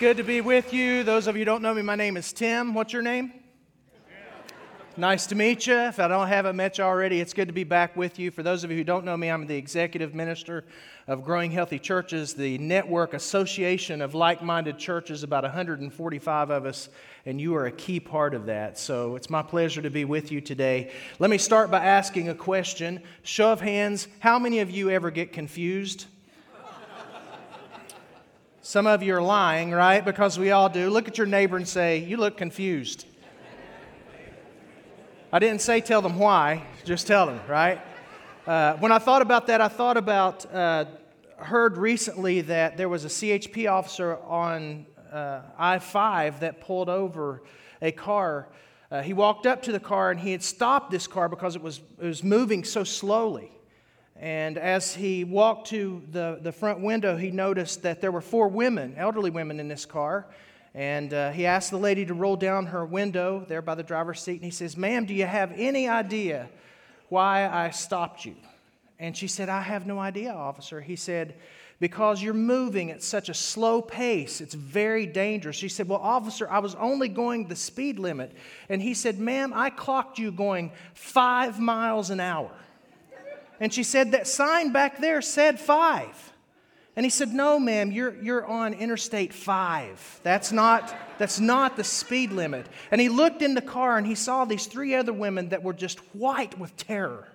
Good to be with you. Those of you who don't know me, my name is Tim. What's your name? Nice to meet you. If I don't haven't met you already, it's good to be back with you. For those of you who don't know me, I'm the executive minister of Growing Healthy Churches, the network association of like minded churches, about 145 of us, and you are a key part of that. So it's my pleasure to be with you today. Let me start by asking a question. Show of hands, how many of you ever get confused? Some of you are lying, right? Because we all do. Look at your neighbor and say, You look confused. I didn't say tell them why, just tell them, right? Uh, when I thought about that, I thought about, uh, heard recently that there was a CHP officer on uh, I 5 that pulled over a car. Uh, he walked up to the car and he had stopped this car because it was, it was moving so slowly. And as he walked to the, the front window, he noticed that there were four women, elderly women, in this car. And uh, he asked the lady to roll down her window there by the driver's seat. And he says, Ma'am, do you have any idea why I stopped you? And she said, I have no idea, officer. He said, Because you're moving at such a slow pace, it's very dangerous. She said, Well, officer, I was only going the speed limit. And he said, Ma'am, I clocked you going five miles an hour. And she said, That sign back there said five. And he said, No, ma'am, you're, you're on Interstate 5. That's not, that's not the speed limit. And he looked in the car and he saw these three other women that were just white with terror.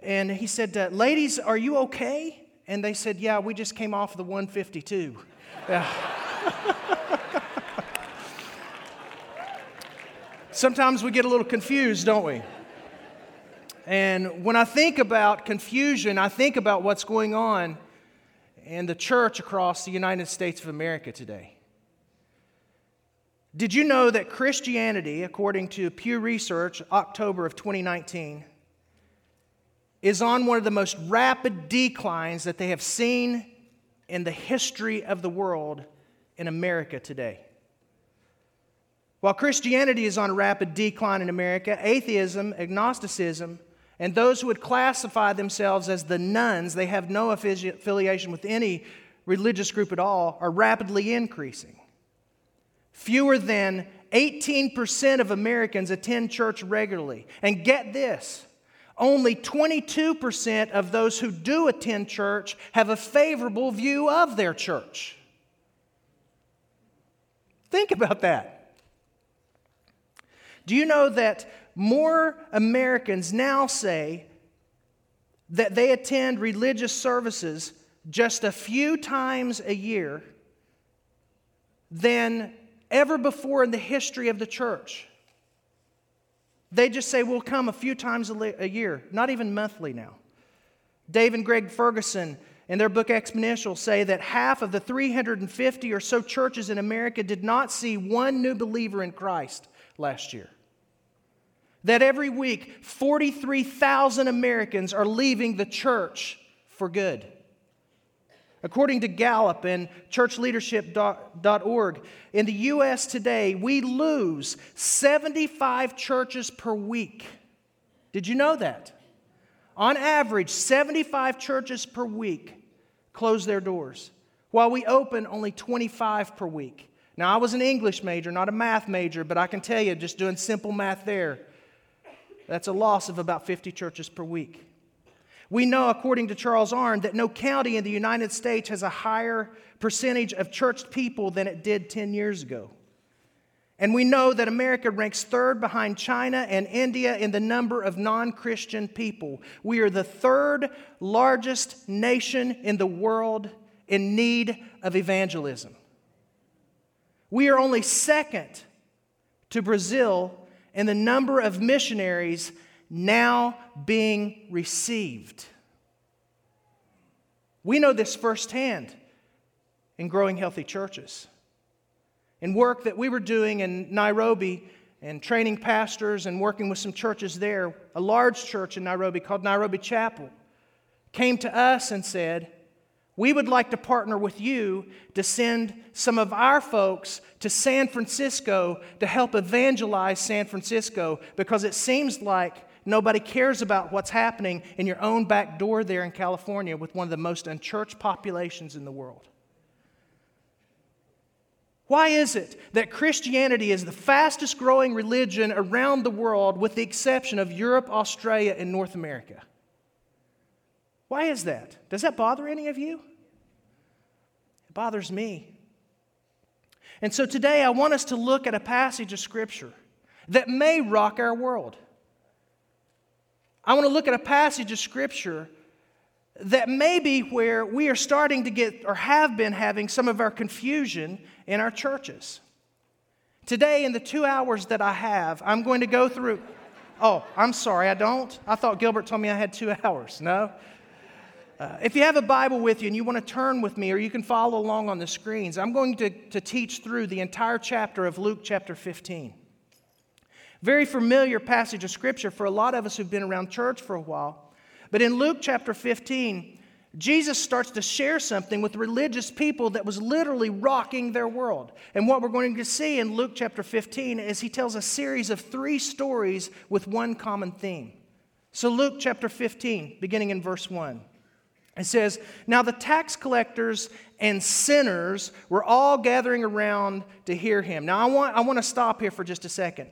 And he said, uh, Ladies, are you okay? And they said, Yeah, we just came off the 152. Yeah. Sometimes we get a little confused, don't we? And when I think about confusion, I think about what's going on in the church across the United States of America today. Did you know that Christianity, according to Pew Research, October of 2019, is on one of the most rapid declines that they have seen in the history of the world in America today? While Christianity is on a rapid decline in America, atheism, agnosticism, and those who would classify themselves as the nones, they have no affiliation with any religious group at all, are rapidly increasing. Fewer than 18% of Americans attend church regularly. And get this only 22% of those who do attend church have a favorable view of their church. Think about that. Do you know that more Americans now say that they attend religious services just a few times a year than ever before in the history of the church. They just say, we'll come a few times a year, not even monthly now. Dave and Greg Ferguson, in their book Exponential, say that half of the 350 or so churches in America did not see one new believer in Christ last year that every week 43,000 Americans are leaving the church for good. According to Gallup and churchleadership.org, in the U.S. today, we lose 75 churches per week. Did you know that? On average, 75 churches per week close their doors, while we open only 25 per week. Now, I was an English major, not a math major, but I can tell you, just doing simple math there, that's a loss of about 50 churches per week. We know, according to Charles Arn, that no county in the United States has a higher percentage of churched people than it did 10 years ago. And we know that America ranks third behind China and India in the number of non Christian people. We are the third largest nation in the world in need of evangelism. We are only second to Brazil and the number of missionaries now being received. We know this firsthand in growing healthy churches. in work that we were doing in Nairobi and training pastors and working with some churches there, a large church in Nairobi called Nairobi Chapel came to us and said, We would like to partner with you to send some of our folks to San Francisco to help evangelize San Francisco because it seems like nobody cares about what's happening in your own back door there in California with one of the most unchurched populations in the world. Why is it that Christianity is the fastest growing religion around the world with the exception of Europe, Australia, and North America? Why is that? Does that bother any of you? Bothers me. And so today I want us to look at a passage of Scripture that may rock our world. I want to look at a passage of Scripture that may be where we are starting to get, or have been having, some of our confusion in our churches. Today, in the two hours that I have, I'm going to go through. Oh, I'm sorry, I don't. I thought Gilbert told me I had two hours. No? Uh, if you have a Bible with you and you want to turn with me, or you can follow along on the screens, I'm going to, to teach through the entire chapter of Luke chapter 15. Very familiar passage of Scripture for a lot of us who've been around church for a while. But in Luke chapter 15, Jesus starts to share something with religious people that was literally rocking their world. And what we're going to see in Luke chapter 15 is he tells a series of three stories with one common theme. So, Luke chapter 15, beginning in verse 1, it says, Now the tax collectors and sinners were all gathering around to hear him. Now, I want, I want to stop here for just a second.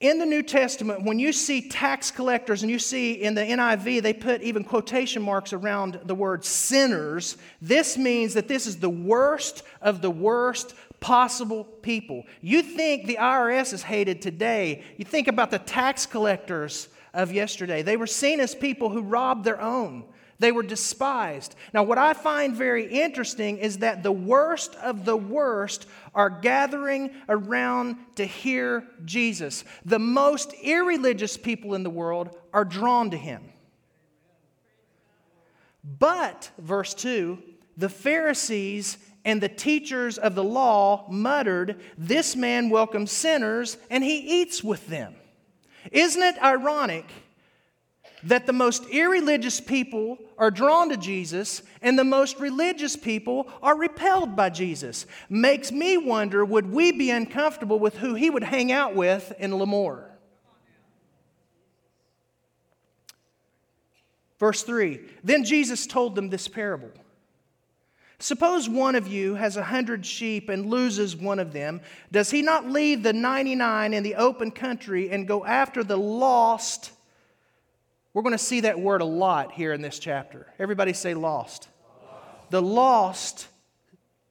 In the New Testament, when you see tax collectors and you see in the NIV, they put even quotation marks around the word sinners, this means that this is the worst of the worst possible people. You think the IRS is hated today, you think about the tax collectors of yesterday. They were seen as people who robbed their own. They were despised. Now, what I find very interesting is that the worst of the worst are gathering around to hear Jesus. The most irreligious people in the world are drawn to him. But, verse 2, the Pharisees and the teachers of the law muttered, This man welcomes sinners and he eats with them. Isn't it ironic? That the most irreligious people are drawn to Jesus and the most religious people are repelled by Jesus. Makes me wonder would we be uncomfortable with who he would hang out with in Lemoore? Verse 3 Then Jesus told them this parable. Suppose one of you has a hundred sheep and loses one of them. Does he not leave the 99 in the open country and go after the lost? We're going to see that word a lot here in this chapter. Everybody say lost. lost. The lost,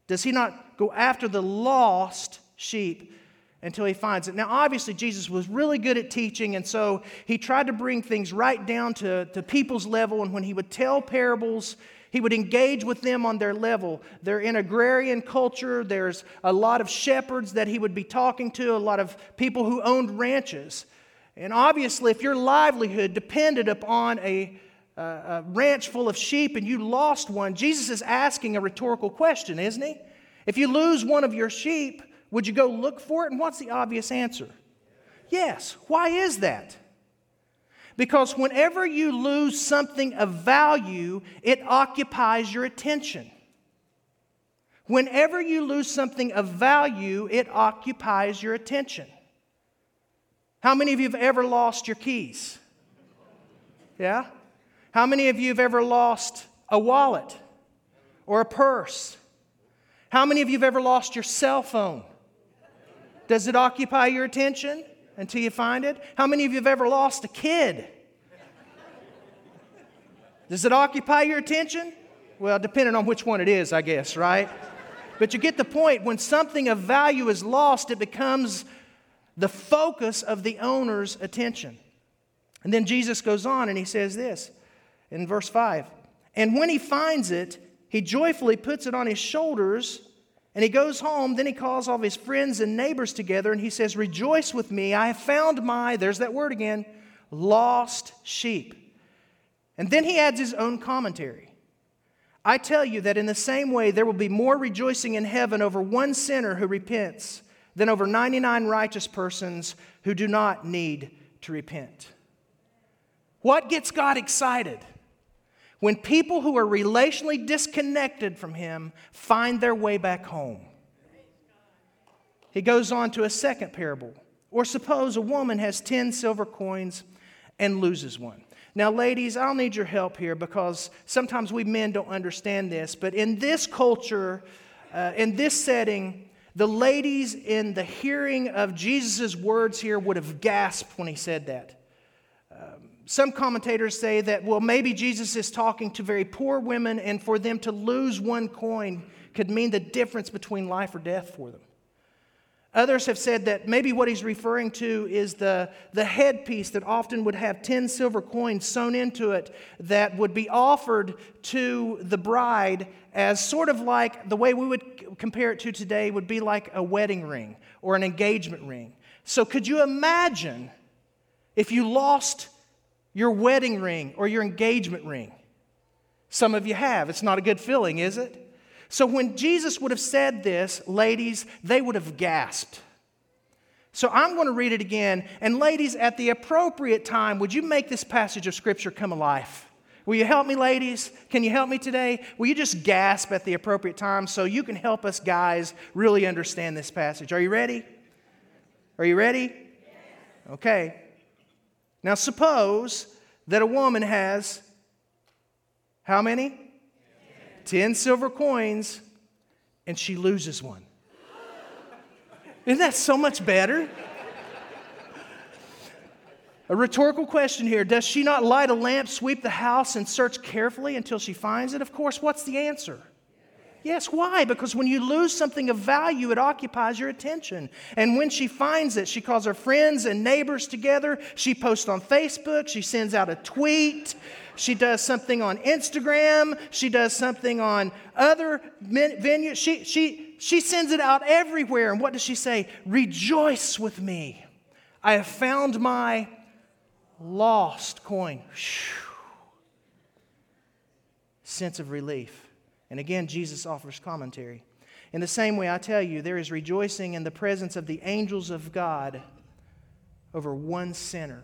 does he not go after the lost sheep until he finds it? Now, obviously, Jesus was really good at teaching, and so he tried to bring things right down to, to people's level. And when he would tell parables, he would engage with them on their level. They're in agrarian culture. There's a lot of shepherds that he would be talking to, a lot of people who owned ranches. And obviously, if your livelihood depended upon a, a, ranch full of sheep and you lost one, Jesus is asking a rhetorical question, isn't he? If you lose one of your sheep, would you go look for it? And what's the obvious answer? Yes. Why is that? Because whenever you lose something of value, it occupies your attention. Whenever you lose something of value, it occupies your attention. How many of you have ever lost your keys? Yeah? How many of you have ever lost a wallet or a purse? How many of you have ever lost your cell phone? Does it occupy your attention until you find it? How many of you have ever lost a kid? Does it occupy your attention? Well, depending on which one it is, I guess, right? But you get the point. When something of value is lost, it becomes the focus of the owner's attention. And then Jesus goes on and he says this in verse 5 And when he finds it, he joyfully puts it on his shoulders and he goes home. Then he calls all his friends and neighbors together and he says, Rejoice with me, I have found my, there's that word again, lost sheep. And then he adds his own commentary. I tell you that in the same way, there will be more rejoicing in heaven over one sinner who repents than over 99 righteous persons who do not need to repent. What gets God excited? When people who are relationally disconnected from Him find their way back home. He goes on to a second parable. Or suppose a woman has 10 silver coins and loses one. Now, ladies, I'll need your help here because sometimes we men don't understand this, but in this culture, uh, in this setting, the ladies in the hearing of Jesus' words here would have gasped when he said that. Um, some commentators say that, well, maybe Jesus is talking to very poor women, and for them to lose one coin could mean the difference between life or death for them. Others have said that maybe what he's referring to is the, the headpiece that often would have 10 silver coins sewn into it that would be offered to the bride as sort of like the way we would compare it to today would be like a wedding ring or an engagement ring. So, could you imagine if you lost your wedding ring or your engagement ring? Some of you have. It's not a good feeling, is it? So when Jesus would have said this, ladies, they would have gasped. So I'm going to read it again. And ladies, at the appropriate time, would you make this passage of Scripture come alive? Will you help me, ladies? Can you help me today? Will you just gasp at the appropriate time so you can help us guys really understand this passage? Are you ready? Are you ready? Okay. Now, suppose that a woman has how many? 10 silver coins and she loses one. Isn't that so much better? A rhetorical question here Does she not light a lamp, sweep the house, and search carefully until she finds it? Of course, what's the answer? Yes, why? Because when you lose something of value, it occupies your attention. And when she finds it, she calls her friends and neighbors together. She posts on Facebook. She sends out a tweet. She does something on Instagram. She does something on other venues. She, she, she sends it out everywhere. And what does she say? Rejoice with me. I have found my lost coin. Sense of relief. And again, Jesus offers commentary. In the same way, I tell you, there is rejoicing in the presence of the angels of God over one sinner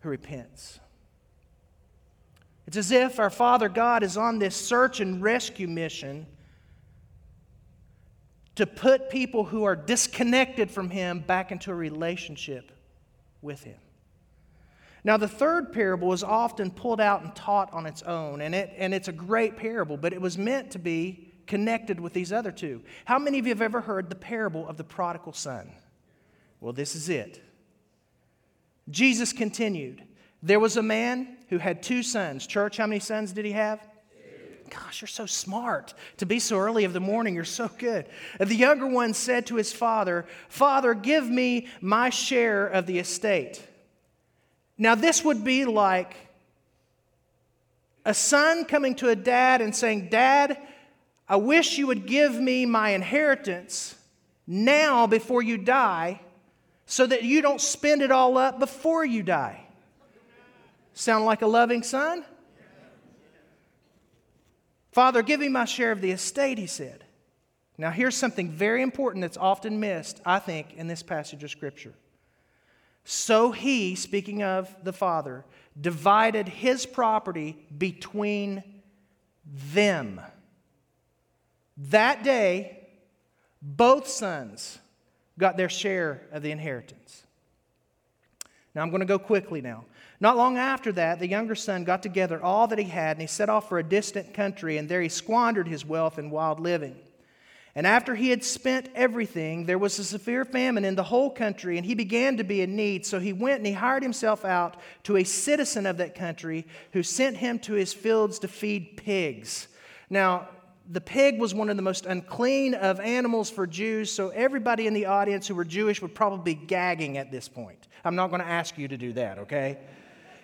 who repents. It's as if our Father God is on this search and rescue mission to put people who are disconnected from Him back into a relationship with Him. Now, the third parable is often pulled out and taught on its own, and, it, and it's a great parable, but it was meant to be connected with these other two. How many of you have ever heard the parable of the prodigal son? Well, this is it. Jesus continued There was a man who had two sons. Church, how many sons did he have? Gosh, you're so smart to be so early of the morning. You're so good. The younger one said to his father, Father, give me my share of the estate. Now, this would be like a son coming to a dad and saying, Dad, I wish you would give me my inheritance now before you die so that you don't spend it all up before you die. Sound like a loving son? Father, give me my share of the estate, he said. Now, here's something very important that's often missed, I think, in this passage of Scripture. So he, speaking of the father, divided his property between them. That day, both sons got their share of the inheritance. Now, I'm going to go quickly now. Not long after that, the younger son got together all that he had and he set off for a distant country, and there he squandered his wealth in wild living. And after he had spent everything, there was a severe famine in the whole country, and he began to be in need. So he went and he hired himself out to a citizen of that country who sent him to his fields to feed pigs. Now, the pig was one of the most unclean of animals for Jews, so everybody in the audience who were Jewish would probably be gagging at this point. I'm not going to ask you to do that, okay?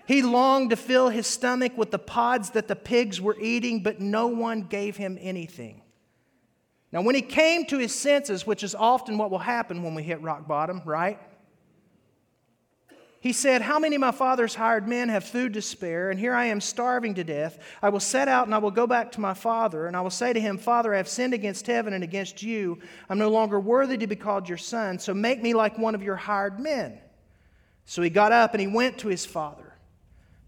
He longed to fill his stomach with the pods that the pigs were eating, but no one gave him anything. Now, when he came to his senses, which is often what will happen when we hit rock bottom, right? He said, How many of my father's hired men have food to spare? And here I am starving to death. I will set out and I will go back to my father. And I will say to him, Father, I have sinned against heaven and against you. I'm no longer worthy to be called your son. So make me like one of your hired men. So he got up and he went to his father.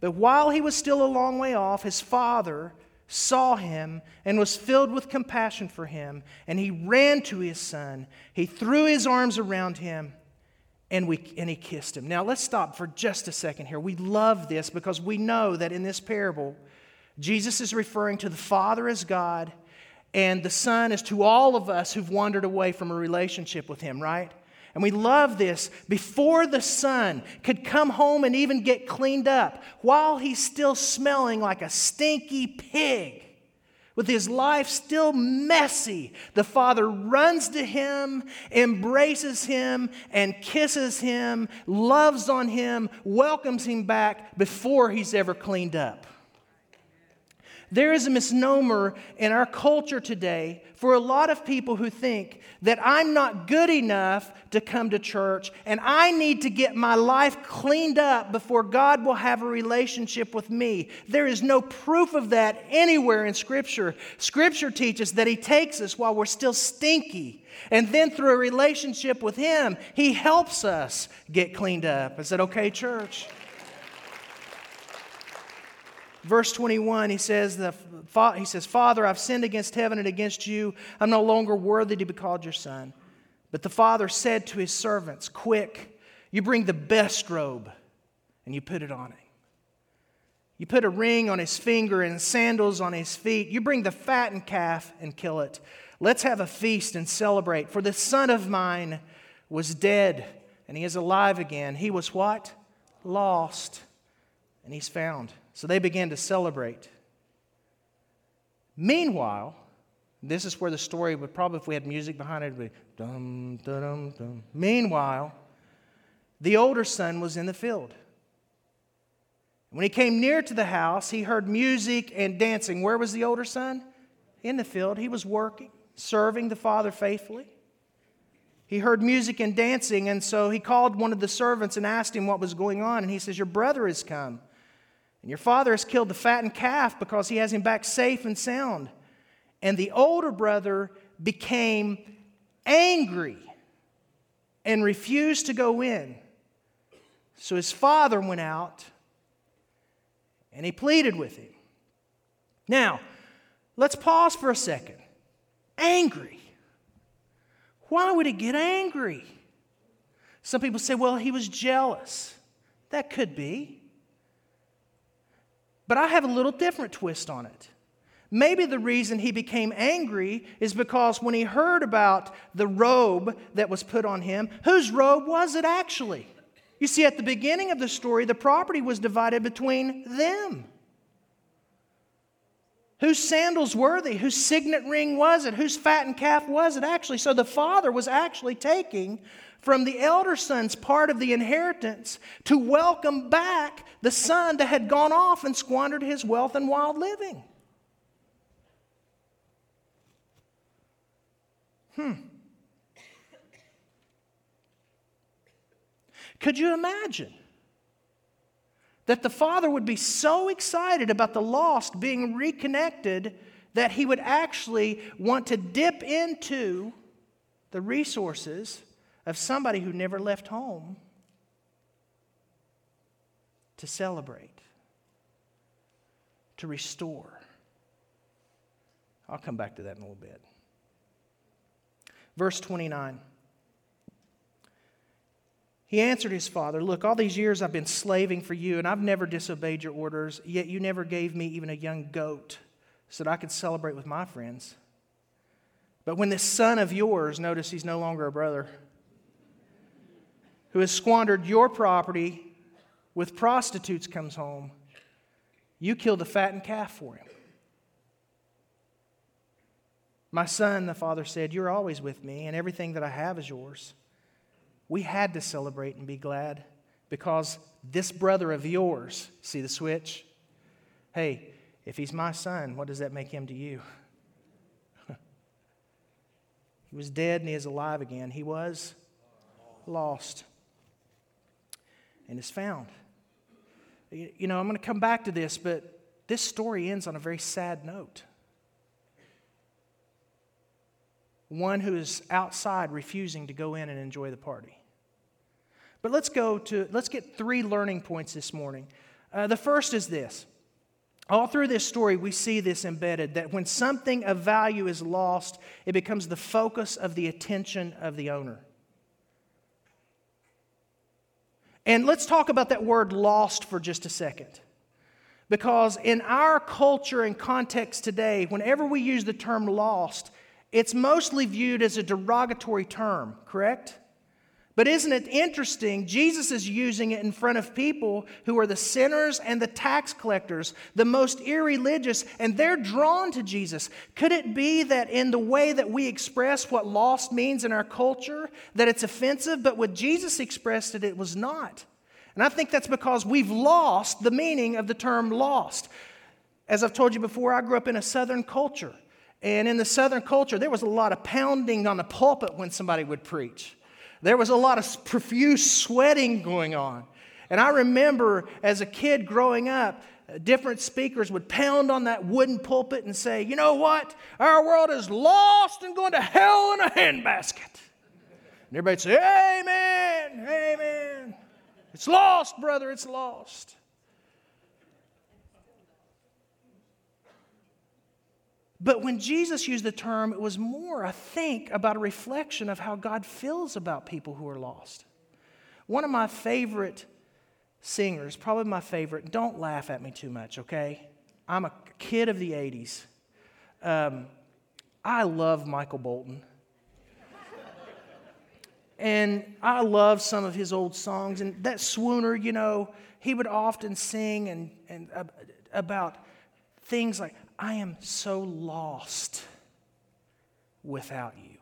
But while he was still a long way off, his father saw him and was filled with compassion for him. And he ran to his son. He threw his arms around him and, we, and he kissed him. Now, let's stop for just a second here. We love this because we know that in this parable, Jesus is referring to the Father as God and the Son as to all of us who've wandered away from a relationship with him, right? And we love this. Before the son could come home and even get cleaned up, while he's still smelling like a stinky pig, with his life still messy, the father runs to him, embraces him, and kisses him, loves on him, welcomes him back before he's ever cleaned up. There is a misnomer in our culture today for a lot of people who think that I'm not good enough to come to church and I need to get my life cleaned up before God will have a relationship with me. There is no proof of that anywhere in Scripture. Scripture teaches that He takes us while we're still stinky. And then through a relationship with Him, He helps us get cleaned up. Is that okay, church? Verse 21, he says, the, he says, Father, I've sinned against heaven and against you. I'm no longer worthy to be called your son. But the father said to his servants, Quick, you bring the best robe and you put it on him. You put a ring on his finger and sandals on his feet. You bring the fattened calf and kill it. Let's have a feast and celebrate. For the son of mine was dead and he is alive again. He was what? Lost and he's found. So they began to celebrate. Meanwhile, this is where the story would probably, if we had music behind it, would be dum, dum, dum. Meanwhile, the older son was in the field. When he came near to the house, he heard music and dancing. Where was the older son? In the field. He was working, serving the father faithfully. He heard music and dancing, and so he called one of the servants and asked him what was going on. And he says, Your brother has come. And your father has killed the fattened calf because he has him back safe and sound. And the older brother became angry and refused to go in. So his father went out and he pleaded with him. Now, let's pause for a second. Angry. Why would he get angry? Some people say, well, he was jealous. That could be. But I have a little different twist on it. Maybe the reason he became angry is because when he heard about the robe that was put on him, whose robe was it actually? You see, at the beginning of the story, the property was divided between them. Whose sandals were they? Whose signet ring was it? Whose fattened calf was it actually? So the father was actually taking from the elder son's part of the inheritance to welcome back the son that had gone off and squandered his wealth in wild living. Hmm. Could you imagine that the father would be so excited about the lost being reconnected that he would actually want to dip into the resources of somebody who never left home to celebrate, to restore. I'll come back to that in a little bit. Verse 29. He answered his father, Look, all these years I've been slaving for you, and I've never disobeyed your orders, yet you never gave me even a young goat so that I could celebrate with my friends. But when this son of yours, notice he's no longer a brother, who has squandered your property with prostitutes comes home, you killed a fattened calf for him. My son, the father said, You're always with me, and everything that I have is yours. We had to celebrate and be glad because this brother of yours, see the switch? Hey, if he's my son, what does that make him to you? he was dead and he is alive again. He was lost and is found. You know, I'm going to come back to this, but this story ends on a very sad note. One who is outside refusing to go in and enjoy the party. But let's go to, let's get three learning points this morning. Uh, the first is this. All through this story, we see this embedded that when something of value is lost, it becomes the focus of the attention of the owner. And let's talk about that word lost for just a second. Because in our culture and context today, whenever we use the term lost, it's mostly viewed as a derogatory term, correct? But isn't it interesting? Jesus is using it in front of people who are the sinners and the tax collectors, the most irreligious, and they're drawn to Jesus. Could it be that in the way that we express what lost means in our culture, that it's offensive, but what Jesus expressed it, it was not? And I think that's because we've lost the meaning of the term lost. As I've told you before, I grew up in a southern culture. And in the southern culture, there was a lot of pounding on the pulpit when somebody would preach. There was a lot of profuse sweating going on. And I remember as a kid growing up, uh, different speakers would pound on that wooden pulpit and say, You know what? Our world is lost and going to hell in a handbasket. And everybody'd say, Amen, amen. It's lost, brother, it's lost. But when Jesus used the term, it was more, I think, about a reflection of how God feels about people who are lost. One of my favorite singers, probably my favorite, don't laugh at me too much, okay? I'm a kid of the 80s. Um, I love Michael Bolton. and I love some of his old songs. And that swooner, you know, he would often sing and, and uh, about things like, I am so lost without you.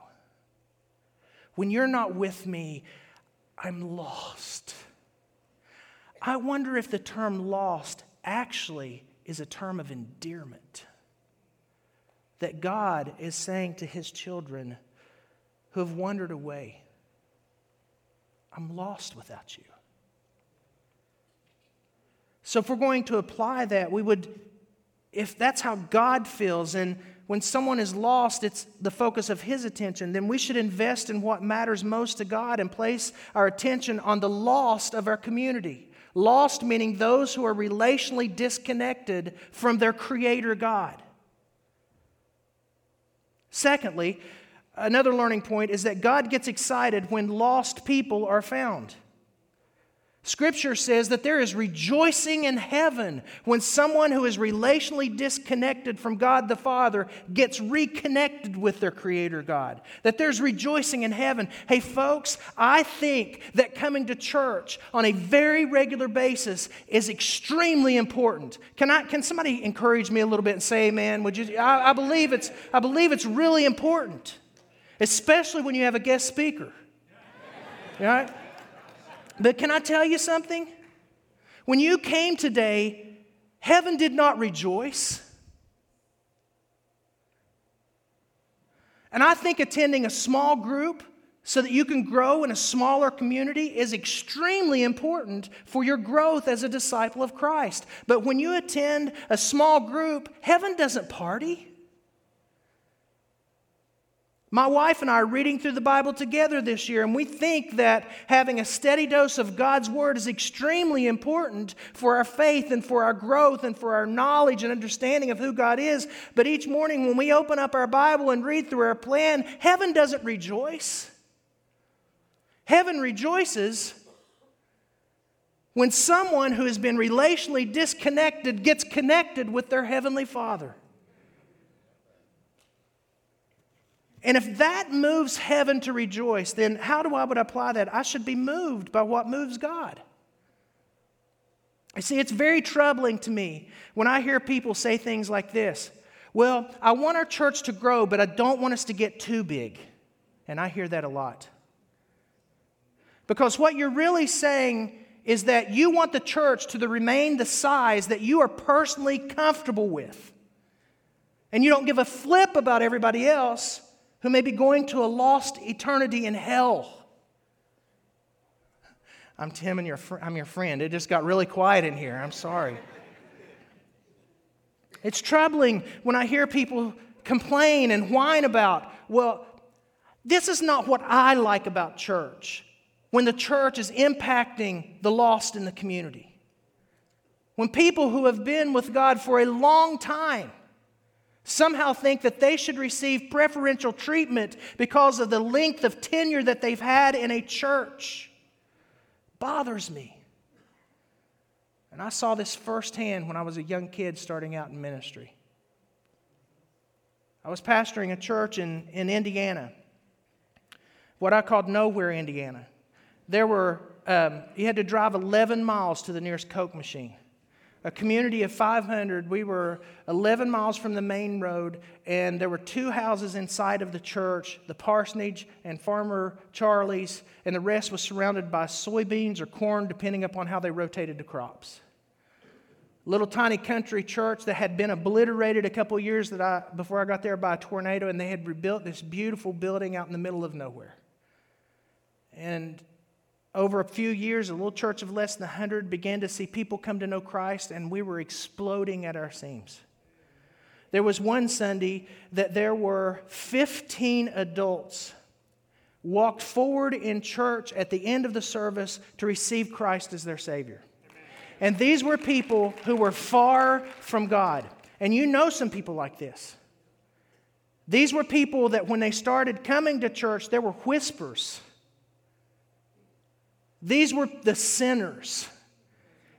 When you're not with me, I'm lost. I wonder if the term lost actually is a term of endearment. That God is saying to his children who have wandered away, I'm lost without you. So, if we're going to apply that, we would if that's how God feels, and when someone is lost, it's the focus of His attention, then we should invest in what matters most to God and place our attention on the lost of our community. Lost meaning those who are relationally disconnected from their Creator God. Secondly, another learning point is that God gets excited when lost people are found. Scripture says that there is rejoicing in heaven when someone who is relationally disconnected from God the Father gets reconnected with their Creator God. That there's rejoicing in heaven. Hey, folks, I think that coming to church on a very regular basis is extremely important. Can, I, can somebody encourage me a little bit and say amen? Would you? I, I believe it's, I believe it's really important, especially when you have a guest speaker. Right? But can I tell you something? When you came today, heaven did not rejoice. And I think attending a small group so that you can grow in a smaller community is extremely important for your growth as a disciple of Christ. But when you attend a small group, heaven doesn't party. My wife and I are reading through the Bible together this year, and we think that having a steady dose of God's Word is extremely important for our faith and for our growth and for our knowledge and understanding of who God is. But each morning when we open up our Bible and read through our plan, heaven doesn't rejoice. Heaven rejoices when someone who has been relationally disconnected gets connected with their Heavenly Father. And if that moves heaven to rejoice, then how do I would apply that? I should be moved by what moves God. You see, it's very troubling to me when I hear people say things like this. Well, I want our church to grow, but I don't want us to get too big. And I hear that a lot. Because what you're really saying is that you want the church to remain the size that you are personally comfortable with. And you don't give a flip about everybody else who may be going to a lost eternity in hell. I'm Tim and your fr- I'm your friend. It just got really quiet in here. I'm sorry. It's troubling when I hear people complain and whine about, well, this is not what I like about church. When the church is impacting the lost in the community. When people who have been with God for a long time somehow think that they should receive preferential treatment because of the length of tenure that they've had in a church bothers me. And I saw this firsthand when I was a young kid starting out in ministry. I was pastoring a church in, in Indiana, what I called nowhere, Indiana. There were, um, you had to drive 11 miles to the nearest Coke machine a community of 500. We were 11 miles from the main road, and there were two houses inside of the church the parsonage and Farmer Charlie's, and the rest was surrounded by soybeans or corn, depending upon how they rotated the crops. Little tiny country church that had been obliterated a couple years that I, before I got there by a tornado, and they had rebuilt this beautiful building out in the middle of nowhere. And over a few years, a little church of less than 100 began to see people come to know Christ, and we were exploding at our seams. There was one Sunday that there were 15 adults walked forward in church at the end of the service to receive Christ as their Savior. And these were people who were far from God. And you know some people like this. These were people that when they started coming to church, there were whispers these were the sinners.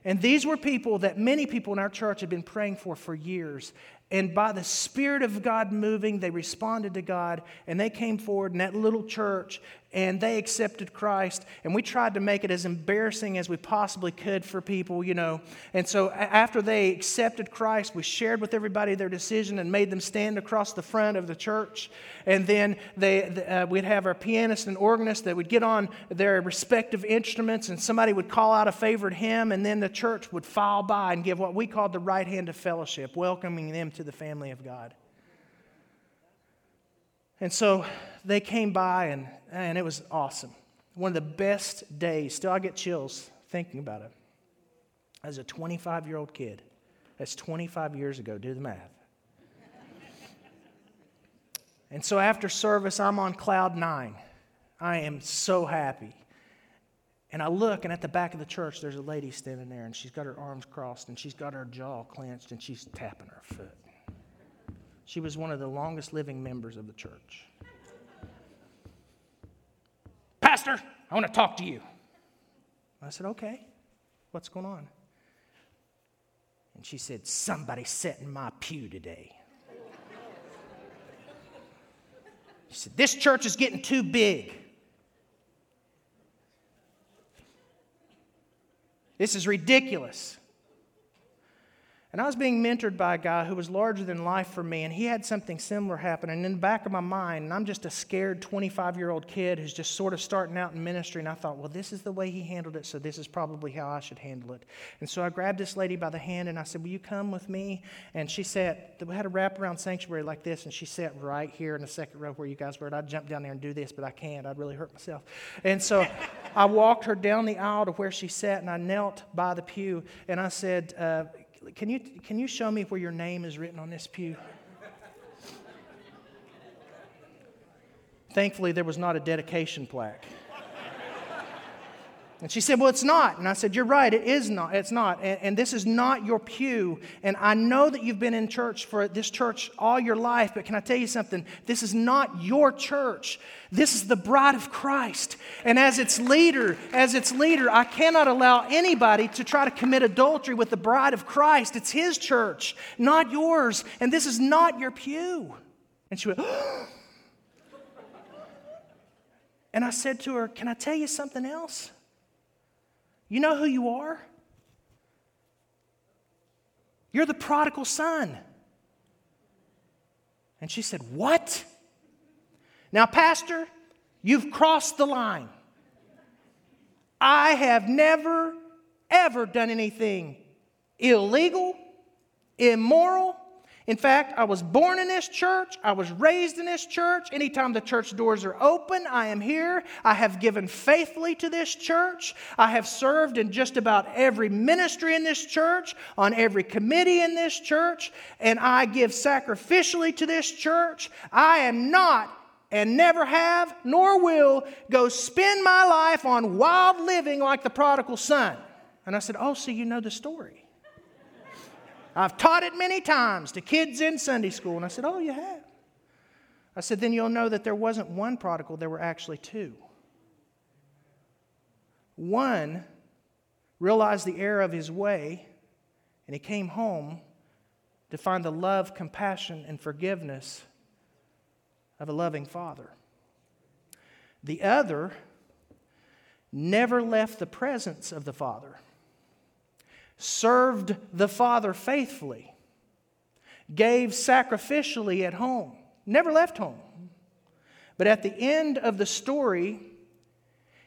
And these were people that many people in our church had been praying for for years. And by the Spirit of God moving, they responded to God and they came forward in that little church and they accepted Christ. And we tried to make it as embarrassing as we possibly could for people, you know. And so after they accepted Christ, we shared with everybody their decision and made them stand across the front of the church. And then they, uh, we'd have our pianist and organist that would get on their respective instruments and somebody would call out a favorite hymn. And then the church would file by and give what we called the right hand of fellowship, welcoming them to the family of God. And so they came by, and, and it was awesome. One of the best days. Still, I get chills thinking about it. As a 25 year old kid, that's 25 years ago, do the math. and so after service, I'm on cloud nine. I am so happy. And I look, and at the back of the church, there's a lady standing there, and she's got her arms crossed, and she's got her jaw clenched, and she's tapping her foot. She was one of the longest living members of the church. Pastor, I want to talk to you. I said, Okay, what's going on? And she said, Somebody sat in my pew today. She said, This church is getting too big. This is ridiculous. And I was being mentored by a guy who was larger than life for me, and he had something similar happen. And in the back of my mind, and I'm just a scared 25 year old kid who's just sort of starting out in ministry, and I thought, well, this is the way he handled it, so this is probably how I should handle it. And so I grabbed this lady by the hand and I said, Will you come with me? And she sat, we had a wraparound sanctuary like this, and she sat right here in the second row where you guys were. And I'd jump down there and do this, but I can't. I'd really hurt myself. And so I walked her down the aisle to where she sat, and I knelt by the pew, and I said, uh, can you, can you show me where your name is written on this pew? Thankfully, there was not a dedication plaque. And she said, Well, it's not. And I said, You're right, it is not. It's not. And, and, this is not your pew. And I know that you've been in church for this church all your life, but can I tell you something? This is not your church. This is the bride of Christ. And as its leader, as its leader, I cannot allow anybody to try to commit adultery with the bride of Christ. It's his church, not yours. And this is not your pew. And she went, And I said to her, Can I tell you something else? You know who you are? You're the prodigal son. And she said, What? Now, Pastor, you've crossed the line. I have never, ever done anything illegal, immoral, In fact, I was born in this church. I was raised in this church. Anytime the church doors are open, I am here. I have given faithfully to this church. I have served in just about every ministry in this church, on every committee in this church, and I give sacrificially to this church. I am not and never have nor will go spend my life on wild living like the prodigal son. And I said, Oh, so you know the story. I've taught it many times to kids in Sunday school. And I said, Oh, you have? I said, Then you'll know that there wasn't one prodigal, there were actually two. One realized the error of his way, and he came home to find the love, compassion, and forgiveness of a loving father. The other never left the presence of the father served the Father faithfully, gave sacrificially at home, never left home. But at the end of the story,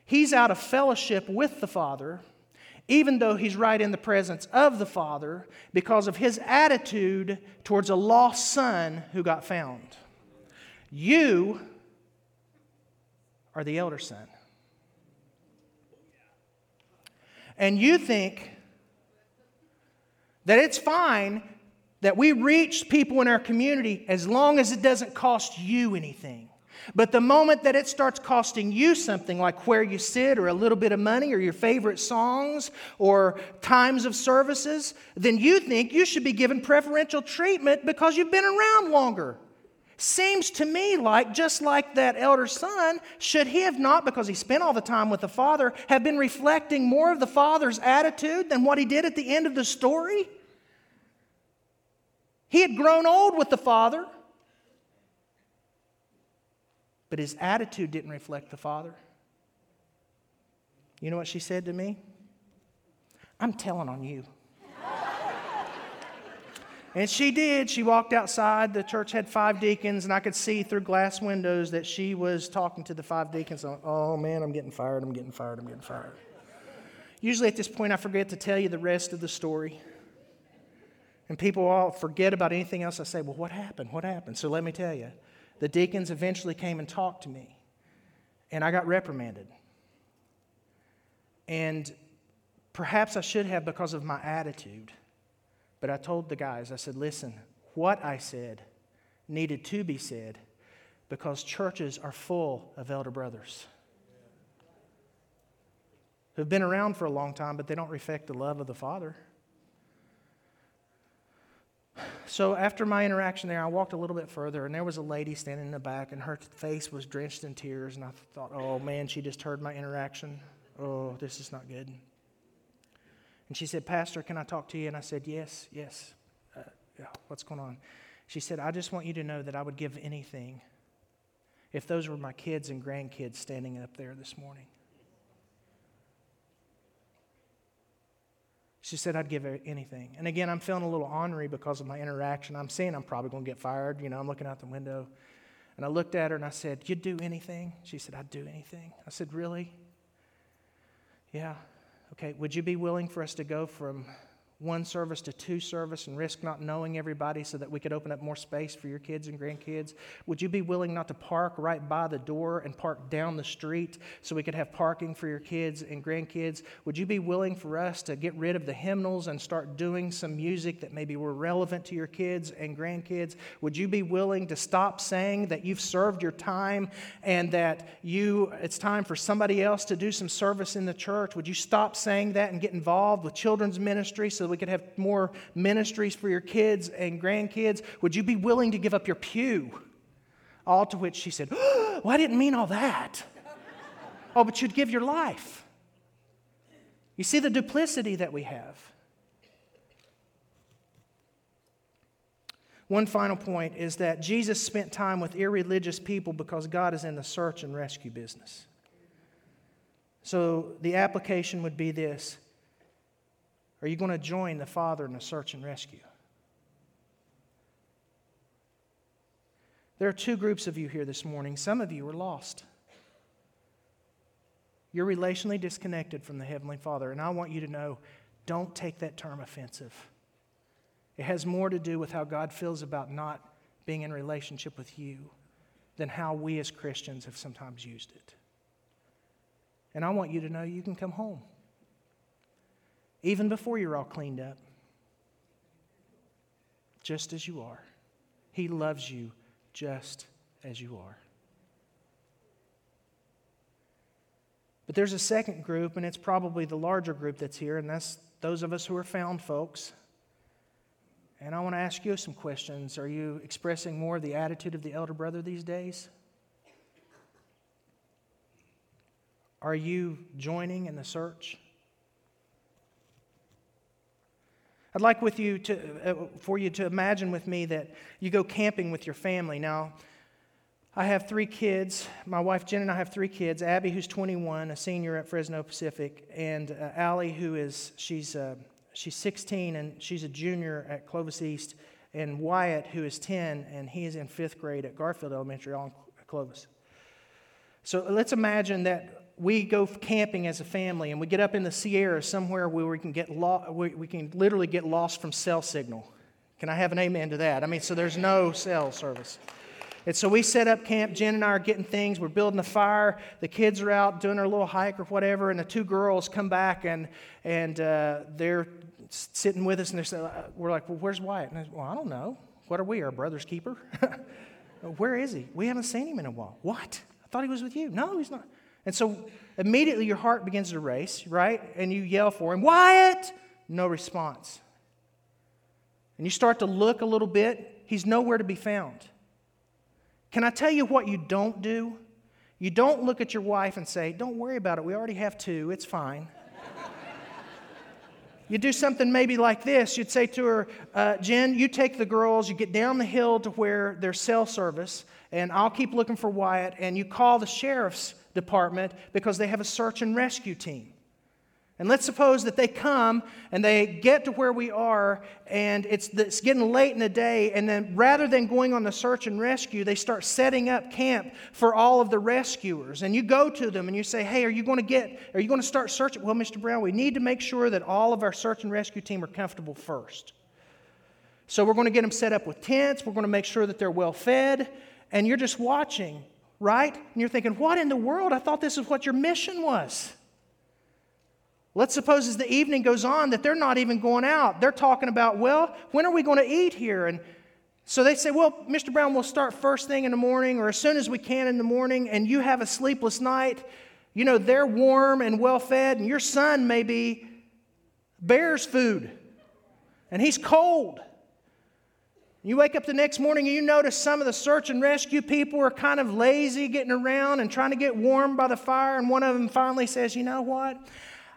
he's out of fellowship with the Father, even though he's right in the presence of the Father, because of his attitude towards a lost son who got found. You are the elder son. And you think that it's fine that we reach people in our community as long as it doesn't cost you anything. But the moment that it starts costing you something like where you sit or a little bit of money or your favorite songs or times of services, then you think you should be given preferential treatment because you've been around longer. Seems to me like just like that elder son, should he have not, because he spent all the time with the father, have been reflecting more of the father's attitude than what he did at the end of the story? He had grown old with the father, but his attitude didn't reflect the father. You know what she said to me? I'm telling on you. And she did. She walked outside. The church had five deacons, and I could see through glass windows that she was talking to the five deacons. Oh man, I'm getting fired. I'm getting fired. I'm getting fired. Usually at this point, I forget to tell you the rest of the story. And people all forget about anything else. I say, Well, what happened? What happened? So let me tell you. The deacons eventually came and talked to me, and I got reprimanded. And perhaps I should have because of my attitude. But I told the guys, I said, listen, what I said needed to be said because churches are full of elder brothers who've been around for a long time, but they don't reflect the love of the Father. So after my interaction there, I walked a little bit further, and there was a lady standing in the back, and her face was drenched in tears. And I thought, oh man, she just heard my interaction. Oh, this is not good. And she said, Pastor, can I talk to you? And I said, Yes, yes. Uh, what's going on? She said, I just want you to know that I would give anything if those were my kids and grandkids standing up there this morning. She said, I'd give anything. And again, I'm feeling a little ornery because of my interaction. I'm seeing I'm probably going to get fired. You know, I'm looking out the window. And I looked at her and I said, You'd do anything? She said, I'd do anything. I said, Really? Yeah. Okay, would you be willing for us to go from one service to two service and risk not knowing everybody so that we could open up more space for your kids and grandkids? Would you be willing not to park right by the door and park down the street so we could have parking for your kids and grandkids? Would you be willing for us to get rid of the hymnals and start doing some music that maybe were relevant to your kids and grandkids? Would you be willing to stop saying that you've served your time and that you it's time for somebody else to do some service in the church? Would you stop saying that and get involved with children's ministry so we could have more ministries for your kids and grandkids. Would you be willing to give up your pew? All to which she said, oh, Well, I didn't mean all that. oh, but you'd give your life. You see the duplicity that we have. One final point is that Jesus spent time with irreligious people because God is in the search and rescue business. So the application would be this are you going to join the Father in the search and rescue? There are two groups of you here this morning. Some of you are lost. You're relationally disconnected from the Heavenly Father. And I want you to know don't take that term offensive. It has more to do with how God feels about not being in relationship with you than how we as Christians have sometimes used it. And I want you to know you can come home, even before you're all cleaned up, just as you are. He loves you just as you are. But there's a second group, and it's probably the larger group that's here, and that's those of us who are found folks. And I want to ask you some questions. Are you expressing more of the attitude of the elder brother these days? Are you joining in the search? I'd like with you to, uh, for you to imagine with me that you go camping with your family. Now, I have three kids. My wife Jen and I have three kids. Abby, who's 21, a senior at Fresno Pacific, and uh, Allie, who is she's uh, she's 16 and she's a junior at Clovis East, and Wyatt, who is 10 and he is in fifth grade at Garfield Elementary on Clovis. So let's imagine that we go camping as a family and we get up in the Sierra somewhere where we can get lo- we can literally get lost from cell signal. Can I have an amen to that? I mean, so there's no cell service. And so we set up camp. Jen and I are getting things. We're building a fire. The kids are out doing their little hike or whatever. And the two girls come back and, and uh, they're sitting with us. And they're, uh, we're like, well, where's Wyatt? And I said, well, I don't know. What are we, our brother's keeper? Where is he? We haven't seen him in a while. What? I thought he was with you. No, he's not. And so immediately your heart begins to race, right? And you yell for him, Wyatt! No response. And you start to look a little bit. He's nowhere to be found. Can I tell you what you don't do? You don't look at your wife and say, Don't worry about it. We already have two. It's fine. you do something maybe like this. You'd say to her, uh, Jen, you take the girls, you get down the hill to where there's cell service, and I'll keep looking for Wyatt, and you call the sheriff's department because they have a search and rescue team. And let's suppose that they come and they get to where we are, and it's, it's getting late in the day, and then rather than going on the search and rescue, they start setting up camp for all of the rescuers. And you go to them and you say, Hey, are you going to get, are you going to start searching? Well, Mr. Brown, we need to make sure that all of our search and rescue team are comfortable first. So we're going to get them set up with tents, we're going to make sure that they're well fed, and you're just watching, right? And you're thinking, What in the world? I thought this is what your mission was. Let's suppose as the evening goes on that they're not even going out. They're talking about, well, when are we going to eat here? And so they say, well, Mr. Brown, we'll start first thing in the morning or as soon as we can in the morning, and you have a sleepless night. You know, they're warm and well fed, and your son maybe bears food, and he's cold. You wake up the next morning and you notice some of the search and rescue people are kind of lazy getting around and trying to get warm by the fire, and one of them finally says, You know what?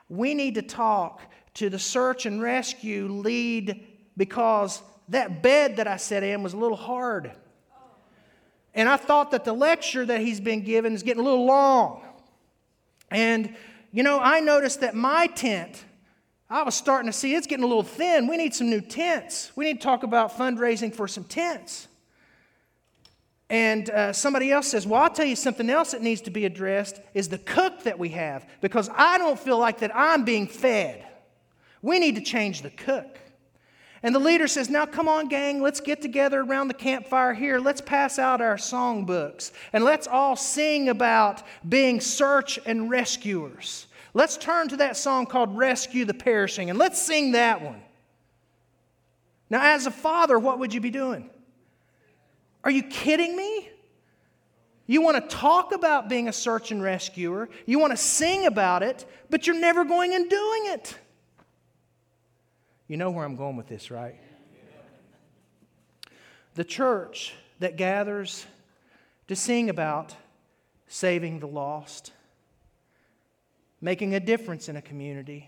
we need to talk to the search and rescue lead because that bed that I sat in was a little hard. And I thought that the lecture that he's been given is getting a little long. And, you know, I noticed that my tent, I was starting to see it's getting a little thin. We need some new tents. We need to talk about fundraising for some tents. And uh, somebody else says, Well, I'll tell you something else that needs to be addressed is the cook that we have, because I don't feel like that I'm being fed. We need to change the cook. And the leader says, Now come on, gang, let's get together around the campfire here. Let's pass out our songbooks and let's all sing about being search and rescuers. Let's turn to that song called Rescue the Perishing and let's sing that one. Now, as a father, what would you be doing? Are you kidding me? You want to talk about being a search and rescuer, you want to sing about it, but you're never going and doing it. You know where I'm going with this, right? The church that gathers to sing about saving the lost, making a difference in a community,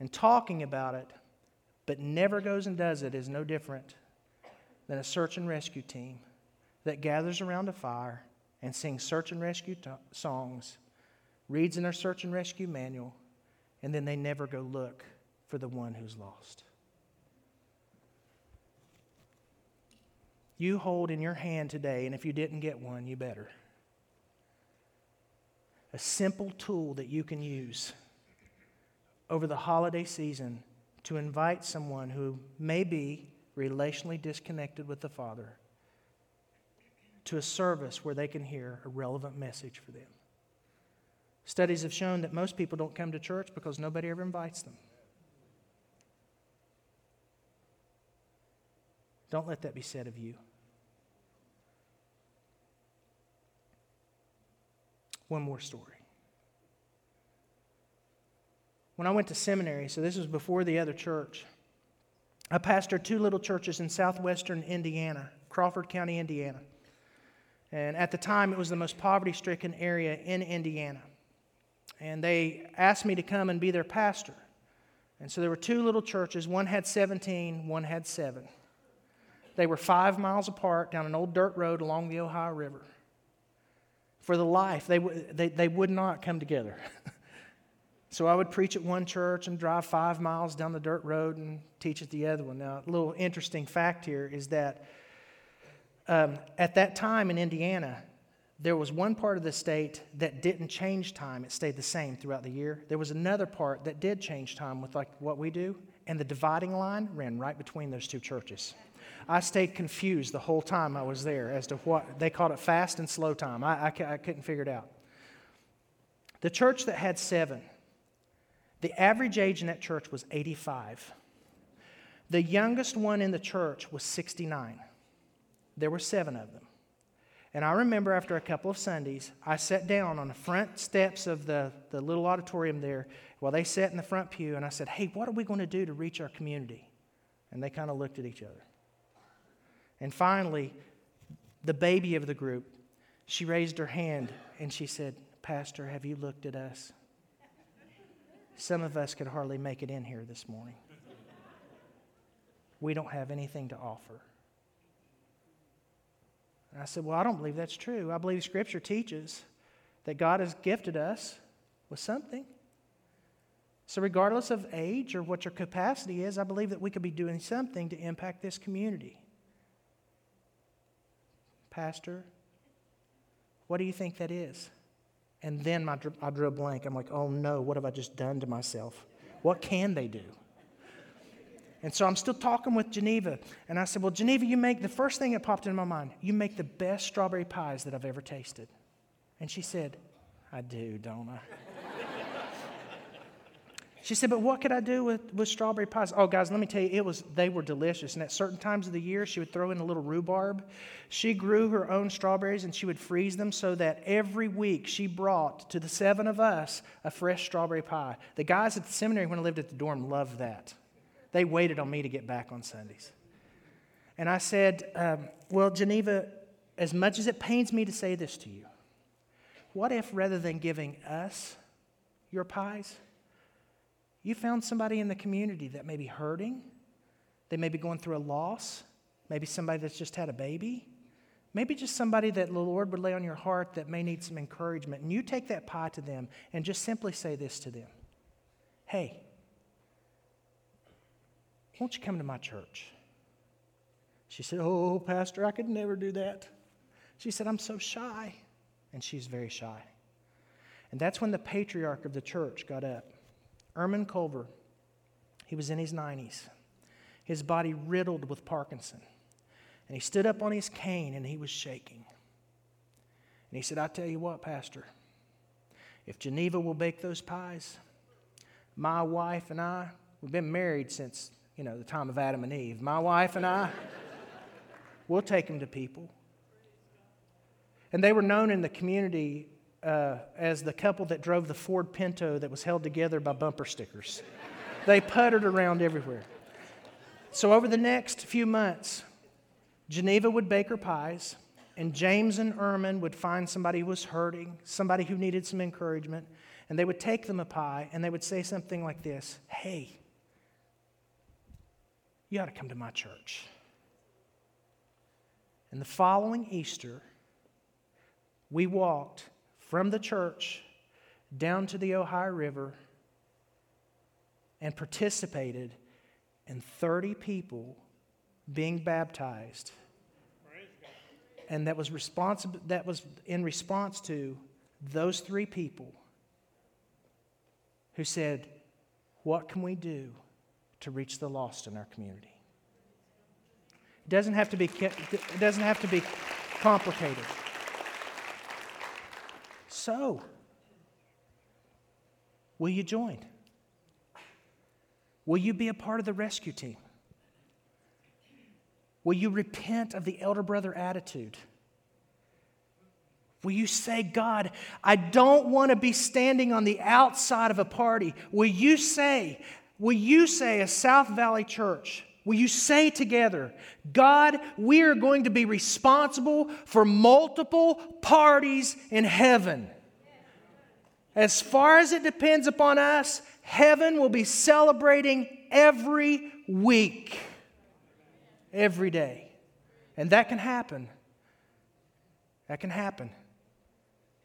and talking about it, but never goes and does it is no different than a search and rescue team that gathers around a fire and sings search and rescue t- songs, reads in their search and rescue manual, and then they never go look for the one who's lost. You hold in your hand today, and if you didn't get one, you better. A simple tool that you can use over the holiday season to invite someone who may be relationally disconnected with the Father to a service where they can hear a relevant message for them. Studies have shown that most people don't come to church because nobody ever invites them. Don't let that be said of you. One more story. When I went to seminary, so this was before the other church, I pastored two little churches in southwestern Indiana, Crawford County, Indiana. And at the time, it was the most poverty stricken area in Indiana. And they asked me to come and be their pastor. And so there were two little churches. One had 17, one had seven. They were five miles apart down an old dirt road along the Ohio River. For the life, they, they, they would not come together. so I would preach at one church and drive five miles down the dirt road and teach at the other one. Now, a little interesting fact here is that um, at that time in Indiana, there was one part of the state that didn't change time. It stayed the same throughout the year. There was another part that did change time with like what we do, and the dividing line ran right between those two churches. I stayed confused the whole time I was there as to what they called it fast and slow time. I, I, I couldn't figure it out. The church that had seven, the average age in that church was 85. The youngest one in the church was 69. There were seven of them. And I remember after a couple of Sundays, I sat down on the front steps of the, the little auditorium there while they sat in the front pew, and I said, Hey, what are we going to do to reach our community? And they kind of looked at each other. And finally, the baby of the group, she raised her hand and she said, Pastor, have you looked at us? Some of us could hardly make it in here this morning. We don't have anything to offer. And I said, Well, I don't believe that's true. I believe Scripture teaches that God has gifted us with something. So, regardless of age or what your capacity is, I believe that we could be doing something to impact this community. Pastor, what do you think that is? And then my, I drew a blank. I'm like, oh no, what have I just done to myself? What can they do? And so I'm still talking with Geneva. And I said, Well, Geneva, you make the first thing that popped into my mind, you make the best strawberry pies that I've ever tasted. And she said, I do, don't I? She said, but what could I do with, with strawberry pies? Oh, guys, let me tell you, it was they were delicious. And at certain times of the year, she would throw in a little rhubarb. She grew her own strawberries and she would freeze them so that every week she brought to the seven of us a fresh strawberry pie. The guys at the seminary when I lived at the dorm loved that. They waited on me to get back on Sundays. And I said, um, Well, Geneva, as much as it pains me to say this to you, what if rather than giving us your pies, you found somebody in the community that may be hurting, they may be going through a loss, maybe somebody that's just had a baby, maybe just somebody that the Lord would lay on your heart that may need some encouragement. And you take that pie to them and just simply say this to them Hey, won't you come to my church? She said, Oh, Pastor, I could never do that. She said, I'm so shy. And she's very shy. And that's when the patriarch of the church got up Ermine Culver, he was in his 90s, his body riddled with Parkinson. And he stood up on his cane and he was shaking. And he said, I tell you what, Pastor, if Geneva will bake those pies, my wife and I, we've been married since, you know, the time of Adam and Eve. My wife and I, we'll take them to people. And they were known in the community uh, as the couple that drove the Ford Pinto that was held together by bumper stickers. they puttered around everywhere. So, over the next few months, Geneva would bake her pies, and James and Ermine would find somebody who was hurting, somebody who needed some encouragement, and they would take them a pie and they would say something like this Hey, you ought to come to my church. And the following Easter, we walked from the church down to the Ohio River and participated in 30 people being baptized. And that was, responsible, that was in response to those three people who said, What can we do to reach the lost in our community. It doesn't have to be, it doesn't have to be complicated. So, will you join? Will you be a part of the rescue team? Will you repent of the elder brother attitude? Will you say, God, I don't want to be standing on the outside of a party? Will you say, will you say, a South Valley Church, will you say together, God, we are going to be responsible for multiple parties in heaven? As far as it depends upon us, heaven will be celebrating every week, every day. And that can happen. That can happen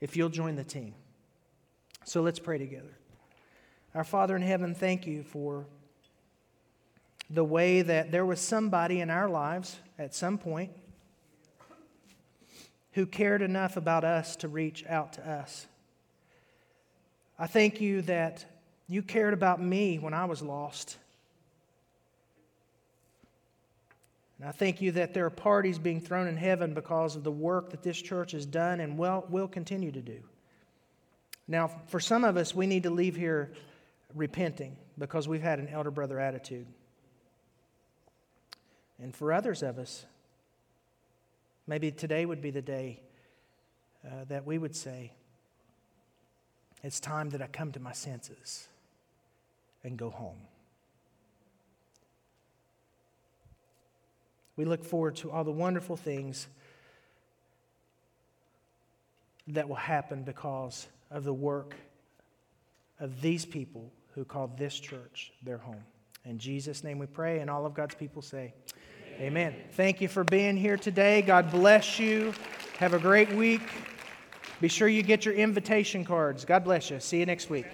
if you'll join the team. So let's pray together. Our Father in heaven, thank you for the way that there was somebody in our lives at some point who cared enough about us to reach out to us. I thank you that you cared about me when I was lost. And I thank you that there are parties being thrown in heaven because of the work that this church has done and will, will continue to do. Now, for some of us, we need to leave here repenting because we've had an elder brother attitude. And for others of us, maybe today would be the day uh, that we would say, It's time that I come to my senses and go home. We look forward to all the wonderful things that will happen because of the work of these people who call this church their home. In Jesus' name we pray, and all of God's people say. Amen. Thank you for being here today. God bless you. Have a great week. Be sure you get your invitation cards. God bless you. See you next week.